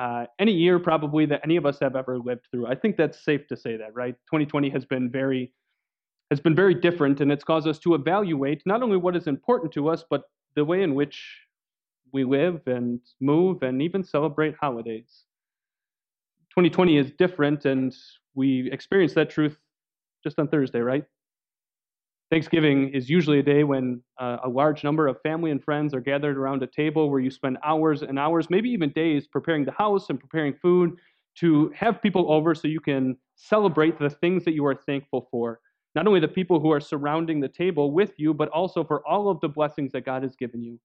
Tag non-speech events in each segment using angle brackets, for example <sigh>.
uh, any year probably that any of us have ever lived through. I think that's safe to say that, right? 2020 has been very has been very different, and it's caused us to evaluate not only what is important to us, but the way in which we live and move and even celebrate holidays. 2020 is different, and we experienced that truth just on Thursday, right? Thanksgiving is usually a day when uh, a large number of family and friends are gathered around a table where you spend hours and hours, maybe even days, preparing the house and preparing food to have people over so you can celebrate the things that you are thankful for. Not only the people who are surrounding the table with you, but also for all of the blessings that God has given you.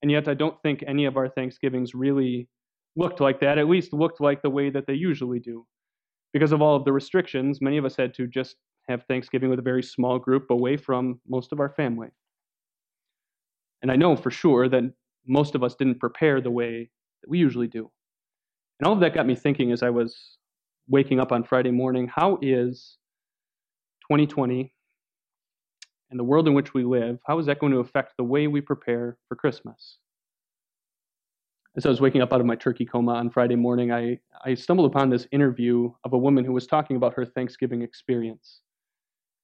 And yet, I don't think any of our Thanksgivings really looked like that, at least looked like the way that they usually do. Because of all of the restrictions, many of us had to just have Thanksgiving with a very small group away from most of our family. And I know for sure that most of us didn't prepare the way that we usually do. And all of that got me thinking as I was waking up on Friday morning how is 2020 and the world in which we live, how is that going to affect the way we prepare for Christmas? As I was waking up out of my turkey coma on Friday morning, I, I stumbled upon this interview of a woman who was talking about her Thanksgiving experience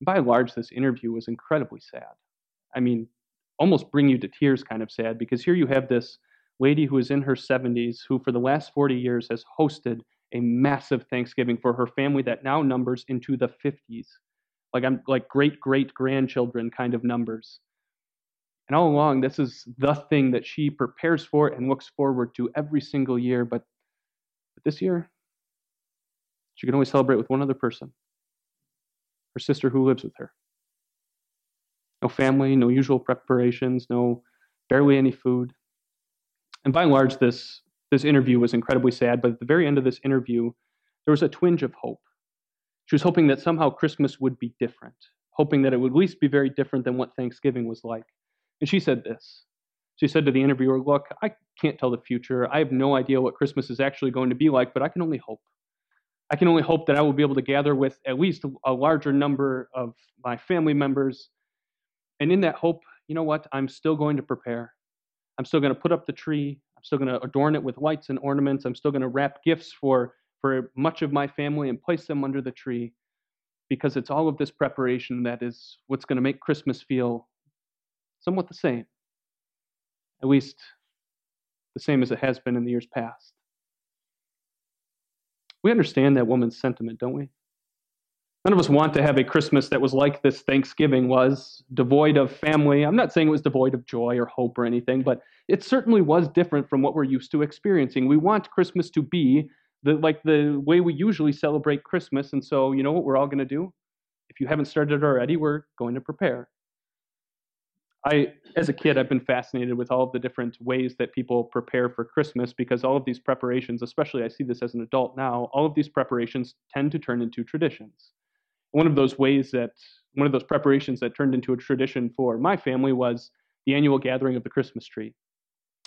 by and large, this interview was incredibly sad. I mean, almost bring you to tears kind of sad because here you have this lady who is in her 70s who, for the last 40 years, has hosted a massive Thanksgiving for her family that now numbers into the 50s. Like I'm like great great grandchildren kind of numbers. And all along, this is the thing that she prepares for and looks forward to every single year. But, but this year, she can only celebrate with one other person her sister who lives with her. No family, no usual preparations, no barely any food. And by and large, this, this interview was incredibly sad, but at the very end of this interview, there was a twinge of hope. She was hoping that somehow Christmas would be different, hoping that it would at least be very different than what Thanksgiving was like. And she said this. She said to the interviewer, Look, I can't tell the future. I have no idea what Christmas is actually going to be like, but I can only hope. I can only hope that I will be able to gather with at least a larger number of my family members. And in that hope, you know what? I'm still going to prepare. I'm still going to put up the tree. I'm still going to adorn it with lights and ornaments. I'm still going to wrap gifts for, for much of my family and place them under the tree because it's all of this preparation that is what's going to make Christmas feel somewhat the same. At least the same as it has been in the years past. We understand that woman's sentiment, don't we? None of us want to have a Christmas that was like this Thanksgiving was, devoid of family. I'm not saying it was devoid of joy or hope or anything, but it certainly was different from what we're used to experiencing. We want Christmas to be the, like the way we usually celebrate Christmas. And so, you know what we're all going to do? If you haven't started already, we're going to prepare. I, as a kid, I've been fascinated with all of the different ways that people prepare for Christmas because all of these preparations, especially I see this as an adult now, all of these preparations tend to turn into traditions. One of those ways that, one of those preparations that turned into a tradition for my family was the annual gathering of the Christmas tree.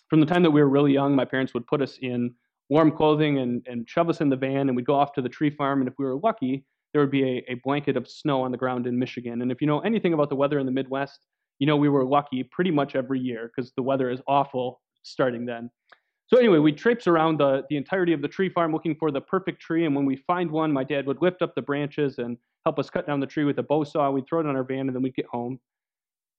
From the time that we were really young, my parents would put us in warm clothing and, and shove us in the van, and we'd go off to the tree farm. And if we were lucky, there would be a, a blanket of snow on the ground in Michigan. And if you know anything about the weather in the Midwest, you know we were lucky pretty much every year because the weather is awful starting then. So anyway, we traipse around the, the entirety of the tree farm looking for the perfect tree. And when we find one, my dad would lift up the branches and help us cut down the tree with a bow saw. We'd throw it on our van and then we'd get home.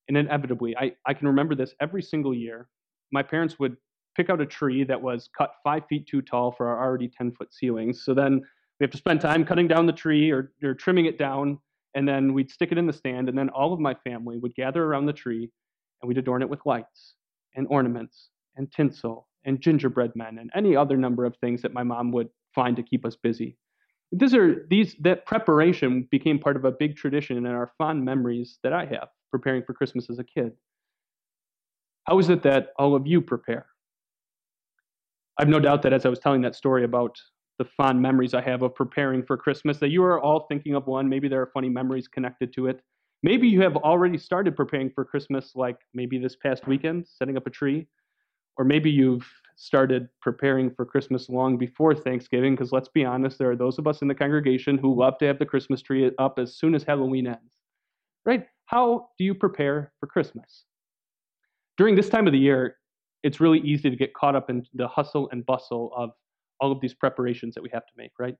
And inevitably, I, I can remember this every single year. My parents would pick out a tree that was cut five feet too tall for our already 10 foot ceilings. So then we have to spend time cutting down the tree or, or trimming it down and then we'd stick it in the stand, and then all of my family would gather around the tree, and we'd adorn it with lights and ornaments and tinsel and gingerbread men and any other number of things that my mom would find to keep us busy. These are these that preparation became part of a big tradition and our fond memories that I have preparing for Christmas as a kid. How is it that all of you prepare? I've no doubt that as I was telling that story about the fond memories I have of preparing for Christmas, that you are all thinking of one. Maybe there are funny memories connected to it. Maybe you have already started preparing for Christmas, like maybe this past weekend, setting up a tree. Or maybe you've started preparing for Christmas long before Thanksgiving, because let's be honest, there are those of us in the congregation who love to have the Christmas tree up as soon as Halloween ends. Right? How do you prepare for Christmas? During this time of the year, it's really easy to get caught up in the hustle and bustle of all of these preparations that we have to make, right?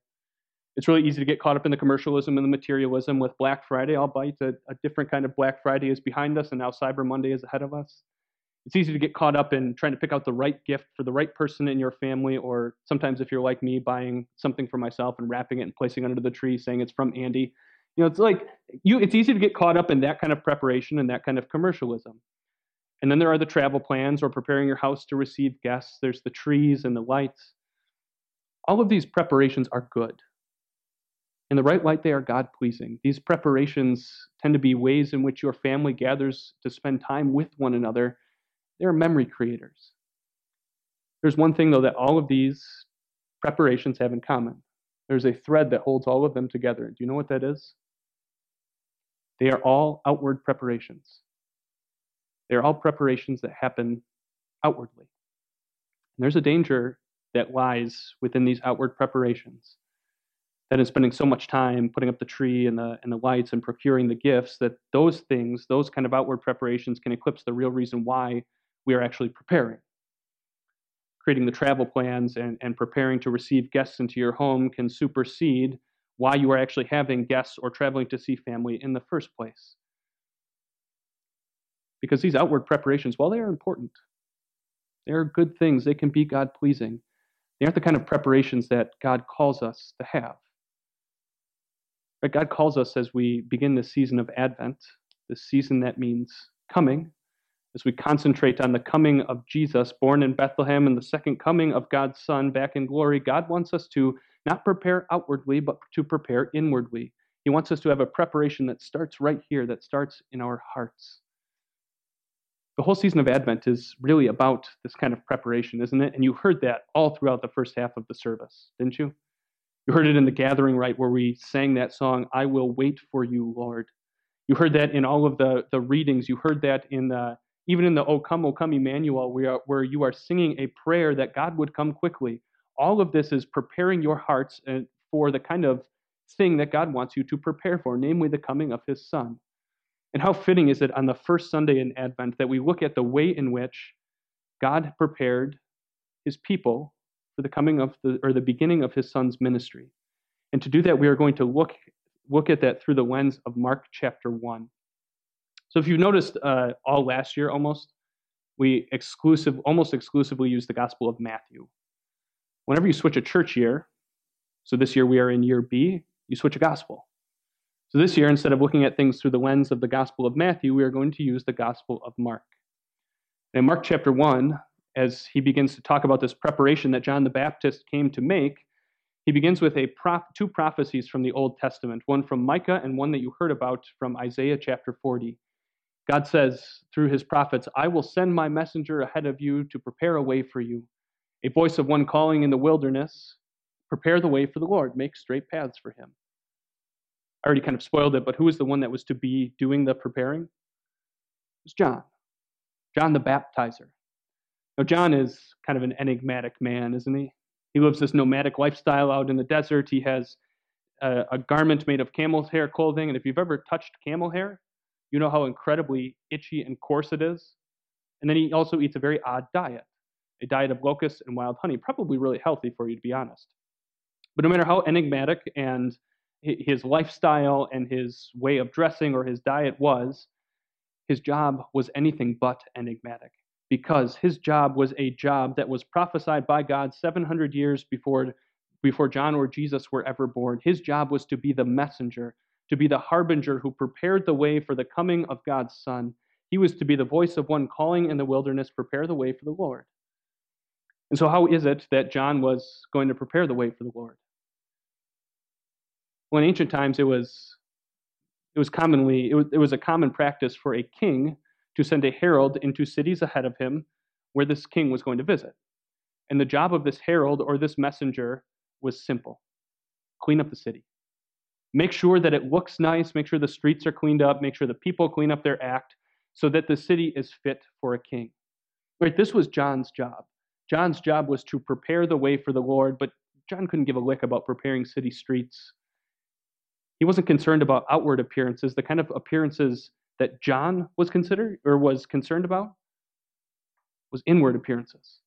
It's really easy to get caught up in the commercialism and the materialism with Black Friday, albeit a, a different kind of Black Friday is behind us and now Cyber Monday is ahead of us. It's easy to get caught up in trying to pick out the right gift for the right person in your family, or sometimes if you're like me, buying something for myself and wrapping it and placing it under the tree saying it's from Andy. You know, it's like you it's easy to get caught up in that kind of preparation and that kind of commercialism. And then there are the travel plans or preparing your house to receive guests. There's the trees and the lights. All of these preparations are good. In the right light, they are God pleasing. These preparations tend to be ways in which your family gathers to spend time with one another. They're memory creators. There's one thing, though, that all of these preparations have in common there's a thread that holds all of them together. Do you know what that is? They are all outward preparations. They are all preparations that happen outwardly. And there's a danger that lies within these outward preparations. That in spending so much time putting up the tree and the and the lights and procuring the gifts that those things those kind of outward preparations can eclipse the real reason why we are actually preparing. Creating the travel plans and, and preparing to receive guests into your home can supersede why you are actually having guests or traveling to see family in the first place. Because these outward preparations while they are important they are good things. They can be god pleasing they aren't the kind of preparations that god calls us to have but God calls us as we begin this season of Advent, this season that means coming, as we concentrate on the coming of Jesus, born in Bethlehem, and the second coming of God's Son back in glory. God wants us to not prepare outwardly, but to prepare inwardly. He wants us to have a preparation that starts right here, that starts in our hearts. The whole season of Advent is really about this kind of preparation, isn't it? And you heard that all throughout the first half of the service, didn't you? You heard it in the gathering, right, where we sang that song, I will wait for you, Lord. You heard that in all of the, the readings. You heard that in the, even in the O Come, O Come Emmanuel, where, where you are singing a prayer that God would come quickly. All of this is preparing your hearts uh, for the kind of thing that God wants you to prepare for, namely the coming of his Son. And how fitting is it on the first Sunday in Advent that we look at the way in which God prepared his people for the coming of the or the beginning of his son's ministry. And to do that, we are going to look look at that through the lens of Mark chapter one. So if you've noticed, uh, all last year almost, we exclusive almost exclusively use the Gospel of Matthew. Whenever you switch a church year, so this year we are in year B, you switch a gospel. So this year, instead of looking at things through the lens of the Gospel of Matthew, we are going to use the Gospel of Mark. In Mark chapter 1, as he begins to talk about this preparation that John the Baptist came to make, he begins with a prof- two prophecies from the Old Testament, one from Micah and one that you heard about from Isaiah chapter 40. God says through his prophets, I will send my messenger ahead of you to prepare a way for you. A voice of one calling in the wilderness, prepare the way for the Lord, make straight paths for him. I already kind of spoiled it, but who was the one that was to be doing the preparing? It was John, John the baptizer. Now, John is kind of an enigmatic man, isn't he? He lives this nomadic lifestyle out in the desert. He has a, a garment made of camel's hair clothing. And if you've ever touched camel hair, you know how incredibly itchy and coarse it is. And then he also eats a very odd diet a diet of locusts and wild honey, probably really healthy for you, to be honest. But no matter how enigmatic and his lifestyle and his way of dressing or his diet was, his job was anything but enigmatic because his job was a job that was prophesied by God 700 years before, before John or Jesus were ever born. His job was to be the messenger, to be the harbinger who prepared the way for the coming of God's Son. He was to be the voice of one calling in the wilderness, prepare the way for the Lord. And so, how is it that John was going to prepare the way for the Lord? Well, in ancient times, it was it was commonly it was, it was a common practice for a king to send a herald into cities ahead of him where this king was going to visit. And the job of this herald or this messenger was simple clean up the city. Make sure that it looks nice, make sure the streets are cleaned up, make sure the people clean up their act so that the city is fit for a king. Right? This was John's job. John's job was to prepare the way for the Lord, but John couldn't give a lick about preparing city streets. He wasn't concerned about outward appearances, the kind of appearances that John was considered or was concerned about was inward appearances.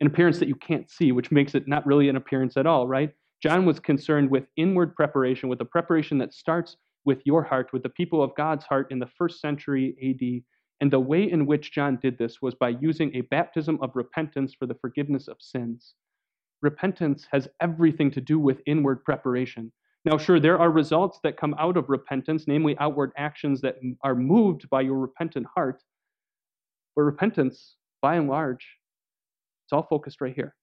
An appearance that you can't see, which makes it not really an appearance at all, right? John was concerned with inward preparation, with a preparation that starts with your heart, with the people of God's heart in the first century AD. And the way in which John did this was by using a baptism of repentance for the forgiveness of sins. Repentance has everything to do with inward preparation. Now, sure, there are results that come out of repentance, namely outward actions that are moved by your repentant heart. But repentance, by and large, it's all focused right here.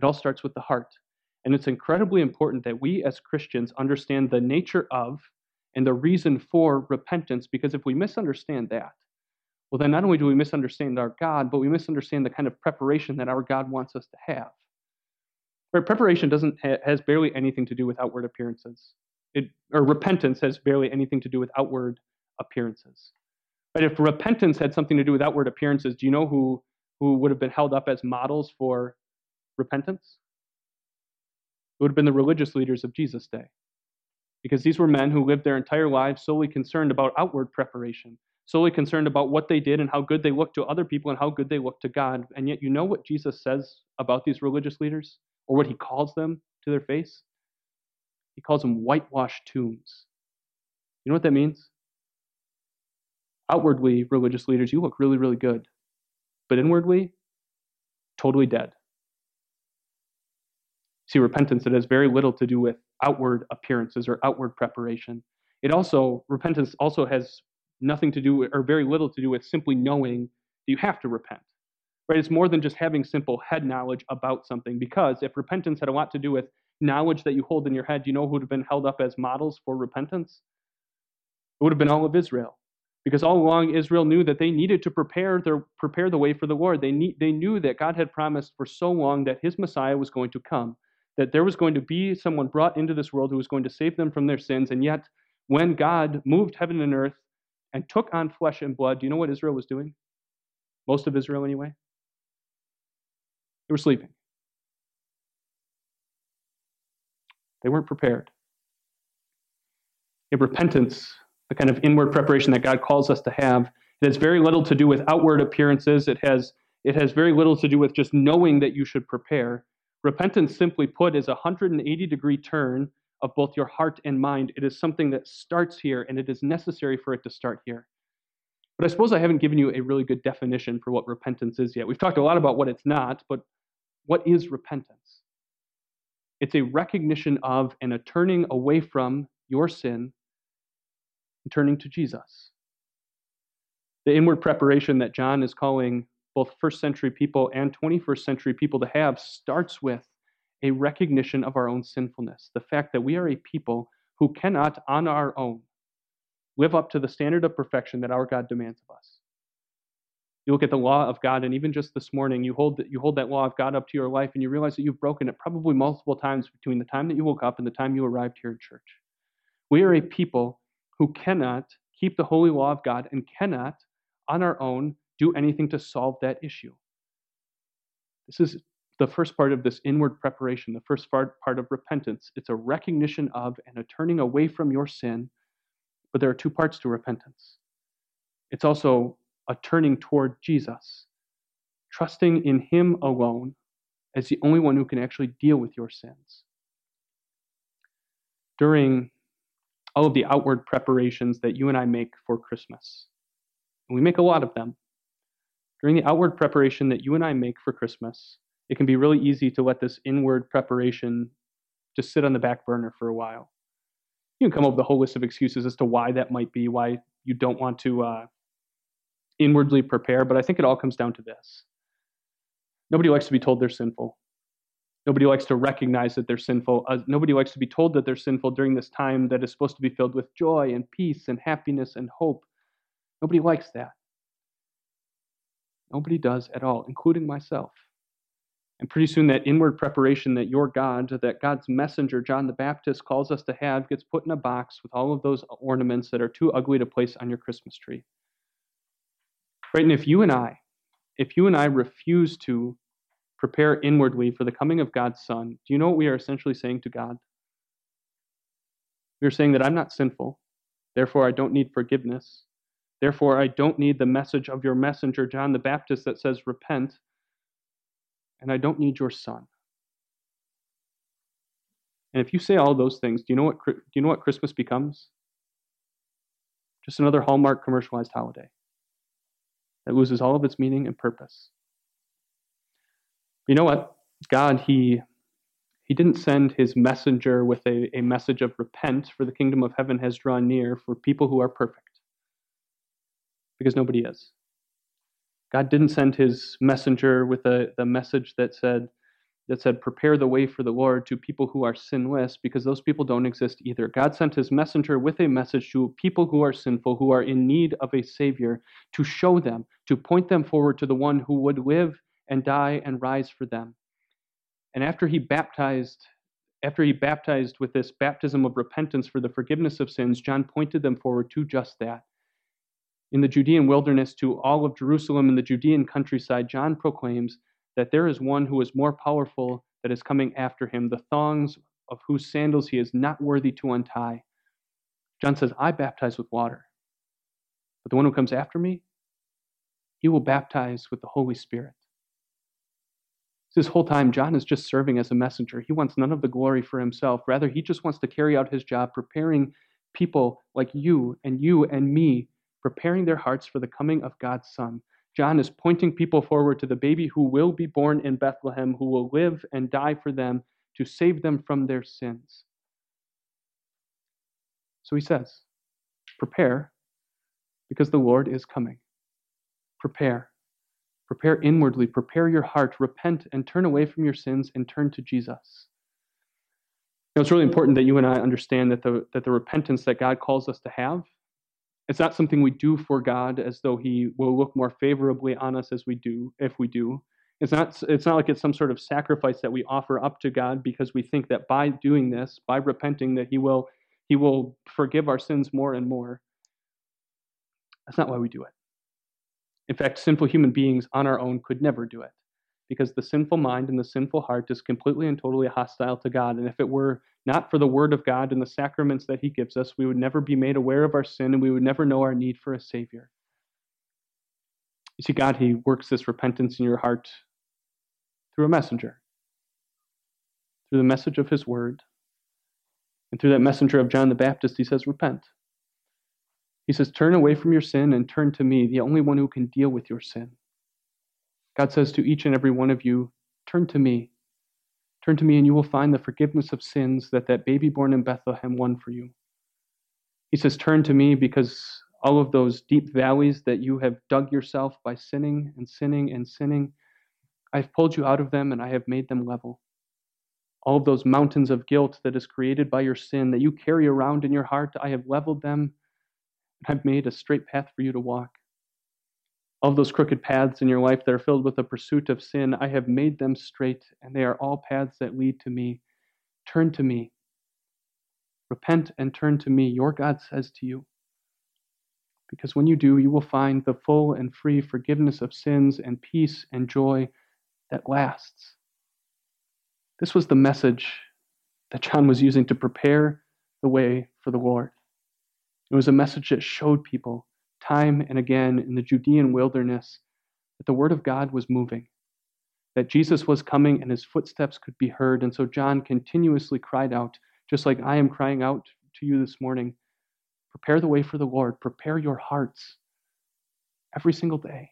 It all starts with the heart. And it's incredibly important that we as Christians understand the nature of and the reason for repentance, because if we misunderstand that, well, then not only do we misunderstand our God, but we misunderstand the kind of preparation that our God wants us to have. Preparation doesn't ha- has barely anything to do with outward appearances. It, or repentance has barely anything to do with outward appearances. But if repentance had something to do with outward appearances, do you know who, who would have been held up as models for repentance? It would have been the religious leaders of Jesus' day. Because these were men who lived their entire lives solely concerned about outward preparation, solely concerned about what they did and how good they looked to other people and how good they looked to God. And yet, you know what Jesus says about these religious leaders? Or what he calls them to their face? He calls them whitewashed tombs. You know what that means? Outwardly, religious leaders, you look really, really good. But inwardly, totally dead. See, repentance, it has very little to do with outward appearances or outward preparation. It also, repentance also has nothing to do, or very little to do with simply knowing that you have to repent. Right? It's more than just having simple head knowledge about something. Because if repentance had a lot to do with knowledge that you hold in your head, you know who would have been held up as models for repentance? It would have been all of Israel. Because all along Israel knew that they needed to prepare their prepare the way for the Lord. They they knew that God had promised for so long that his Messiah was going to come, that there was going to be someone brought into this world who was going to save them from their sins. And yet, when God moved heaven and earth and took on flesh and blood, do you know what Israel was doing? Most of Israel, anyway. They were sleeping. They weren't prepared. In repentance, the kind of inward preparation that God calls us to have, it has very little to do with outward appearances. It has, it has very little to do with just knowing that you should prepare. Repentance, simply put, is a 180 degree turn of both your heart and mind. It is something that starts here, and it is necessary for it to start here. But I suppose I haven't given you a really good definition for what repentance is yet. We've talked a lot about what it's not, but what is repentance? It's a recognition of and a turning away from your sin and turning to Jesus. The inward preparation that John is calling both first century people and 21st century people to have starts with a recognition of our own sinfulness, the fact that we are a people who cannot, on our own, live up to the standard of perfection that our God demands of us. You look at the law of God, and even just this morning, you hold, that, you hold that law of God up to your life, and you realize that you've broken it probably multiple times between the time that you woke up and the time you arrived here in church. We are a people who cannot keep the holy law of God and cannot, on our own, do anything to solve that issue. This is the first part of this inward preparation, the first part, part of repentance. It's a recognition of and a turning away from your sin, but there are two parts to repentance. It's also a turning toward Jesus, trusting in Him alone as the only one who can actually deal with your sins. During all of the outward preparations that you and I make for Christmas, and we make a lot of them, during the outward preparation that you and I make for Christmas, it can be really easy to let this inward preparation just sit on the back burner for a while. You can come up with a whole list of excuses as to why that might be, why you don't want to uh, inwardly prepare, but I think it all comes down to this. Nobody likes to be told they're sinful. Nobody likes to recognize that they're sinful. Uh, nobody likes to be told that they're sinful during this time that is supposed to be filled with joy and peace and happiness and hope. Nobody likes that. Nobody does at all, including myself. And pretty soon, that inward preparation that your God, that God's messenger, John the Baptist, calls us to have, gets put in a box with all of those ornaments that are too ugly to place on your Christmas tree. Right? And if you and I, if you and I refuse to prepare inwardly for the coming of God's Son, do you know what we are essentially saying to God? We are saying that I'm not sinful, therefore I don't need forgiveness. Therefore, I don't need the message of your messenger, John the Baptist, that says, Repent, and I don't need your son. And if you say all those things, do you know what, do you know what Christmas becomes? Just another Hallmark commercialized holiday that loses all of its meaning and purpose. You know what? God, He he didn't send his messenger with a, a message of repent, for the kingdom of heaven has drawn near for people who are perfect. Because nobody is. God didn't send his messenger with a the message that said that said prepare the way for the Lord to people who are sinless because those people don't exist either. God sent his messenger with a message to people who are sinful, who are in need of a savior, to show them, to point them forward to the one who would live and die and rise for them. And after he baptized, after he baptized with this baptism of repentance for the forgiveness of sins, John pointed them forward to just that. In the Judean wilderness, to all of Jerusalem and the Judean countryside, John proclaims that there is one who is more powerful that is coming after him, the thongs of whose sandals he is not worthy to untie. John says, I baptize with water, but the one who comes after me, he will baptize with the Holy Spirit. This whole time, John is just serving as a messenger. He wants none of the glory for himself. Rather, he just wants to carry out his job, preparing people like you and you and me, preparing their hearts for the coming of God's Son. John is pointing people forward to the baby who will be born in Bethlehem, who will live and die for them to save them from their sins. So he says, Prepare, because the Lord is coming. Prepare. Prepare inwardly, prepare your heart, repent and turn away from your sins and turn to Jesus. Now, it's really important that you and I understand that the, that the repentance that God calls us to have, it's not something we do for God as though He will look more favorably on us as we do, if we do. It's not, it's not like it's some sort of sacrifice that we offer up to God because we think that by doing this, by repenting, that He will, he will forgive our sins more and more. That's not why we do it. In fact, sinful human beings on our own could never do it because the sinful mind and the sinful heart is completely and totally hostile to God. And if it were not for the Word of God and the sacraments that He gives us, we would never be made aware of our sin and we would never know our need for a Savior. You see, God, He works this repentance in your heart through a messenger, through the message of His Word. And through that messenger of John the Baptist, He says, Repent. He says, Turn away from your sin and turn to me, the only one who can deal with your sin. God says to each and every one of you, Turn to me. Turn to me, and you will find the forgiveness of sins that that baby born in Bethlehem won for you. He says, Turn to me because all of those deep valleys that you have dug yourself by sinning and sinning and sinning, I've pulled you out of them and I have made them level. All of those mountains of guilt that is created by your sin that you carry around in your heart, I have leveled them I've made a straight path for you to walk. All those crooked paths in your life that are filled with the pursuit of sin, I have made them straight, and they are all paths that lead to me. Turn to me. Repent and turn to me, your God says to you. Because when you do, you will find the full and free forgiveness of sins and peace and joy that lasts. This was the message that John was using to prepare the way for the Lord. It was a message that showed people time and again in the Judean wilderness that the word of God was moving, that Jesus was coming and his footsteps could be heard. And so John continuously cried out, just like I am crying out to you this morning prepare the way for the Lord, prepare your hearts every single day.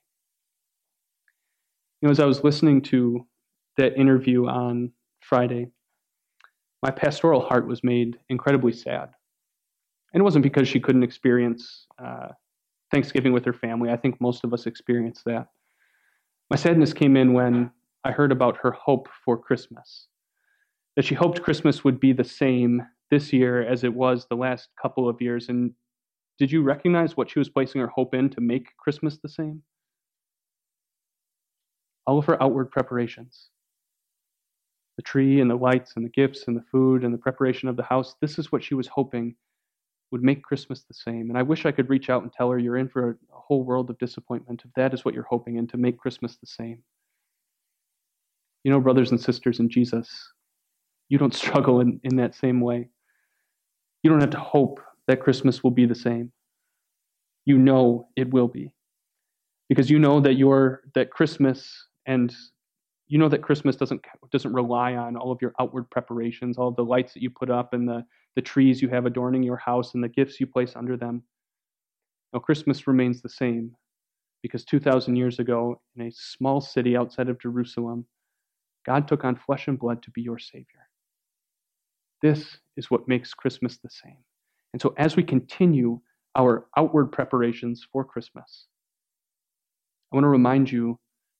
You know, as I was listening to that interview on Friday, my pastoral heart was made incredibly sad. And it wasn't because she couldn't experience uh, Thanksgiving with her family. I think most of us experience that. My sadness came in when I heard about her hope for Christmas. That she hoped Christmas would be the same this year as it was the last couple of years. And did you recognize what she was placing her hope in to make Christmas the same? All of her outward preparations the tree and the lights and the gifts and the food and the preparation of the house this is what she was hoping would make Christmas the same. And I wish I could reach out and tell her you're in for a, whole world of disappointment if that is what you're hoping and to make Christmas the same. You know, brothers and sisters in Jesus, you don't <laughs> struggle in, in that same way. You don't have to hope that Christmas will be the same. you know it will be. Because you know that your that Christmas and you know that Christmas doesn't doesn't rely on all of your outward preparations, all of the lights that you put up and the, the trees you have adorning your house and the gifts you place under them. No, Christmas remains the same because 2,000 years ago, in a small city outside of Jerusalem, God took on flesh and blood to be your Savior. This is what makes Christmas the same. And so, as we continue our outward preparations for Christmas, I want to remind you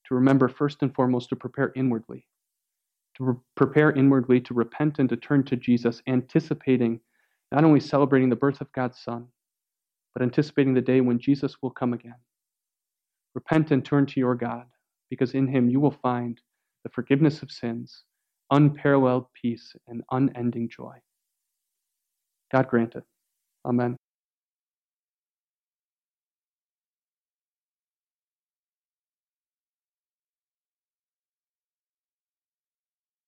to remember first and foremost to prepare inwardly, to re- prepare inwardly to repent and to turn to Jesus, anticipating not only celebrating the birth of God's Son, but anticipating the day when Jesus will come again. Repent and turn to your God, because in him you will find the forgiveness of sins, unparalleled peace, and unending joy. God grant it. Amen.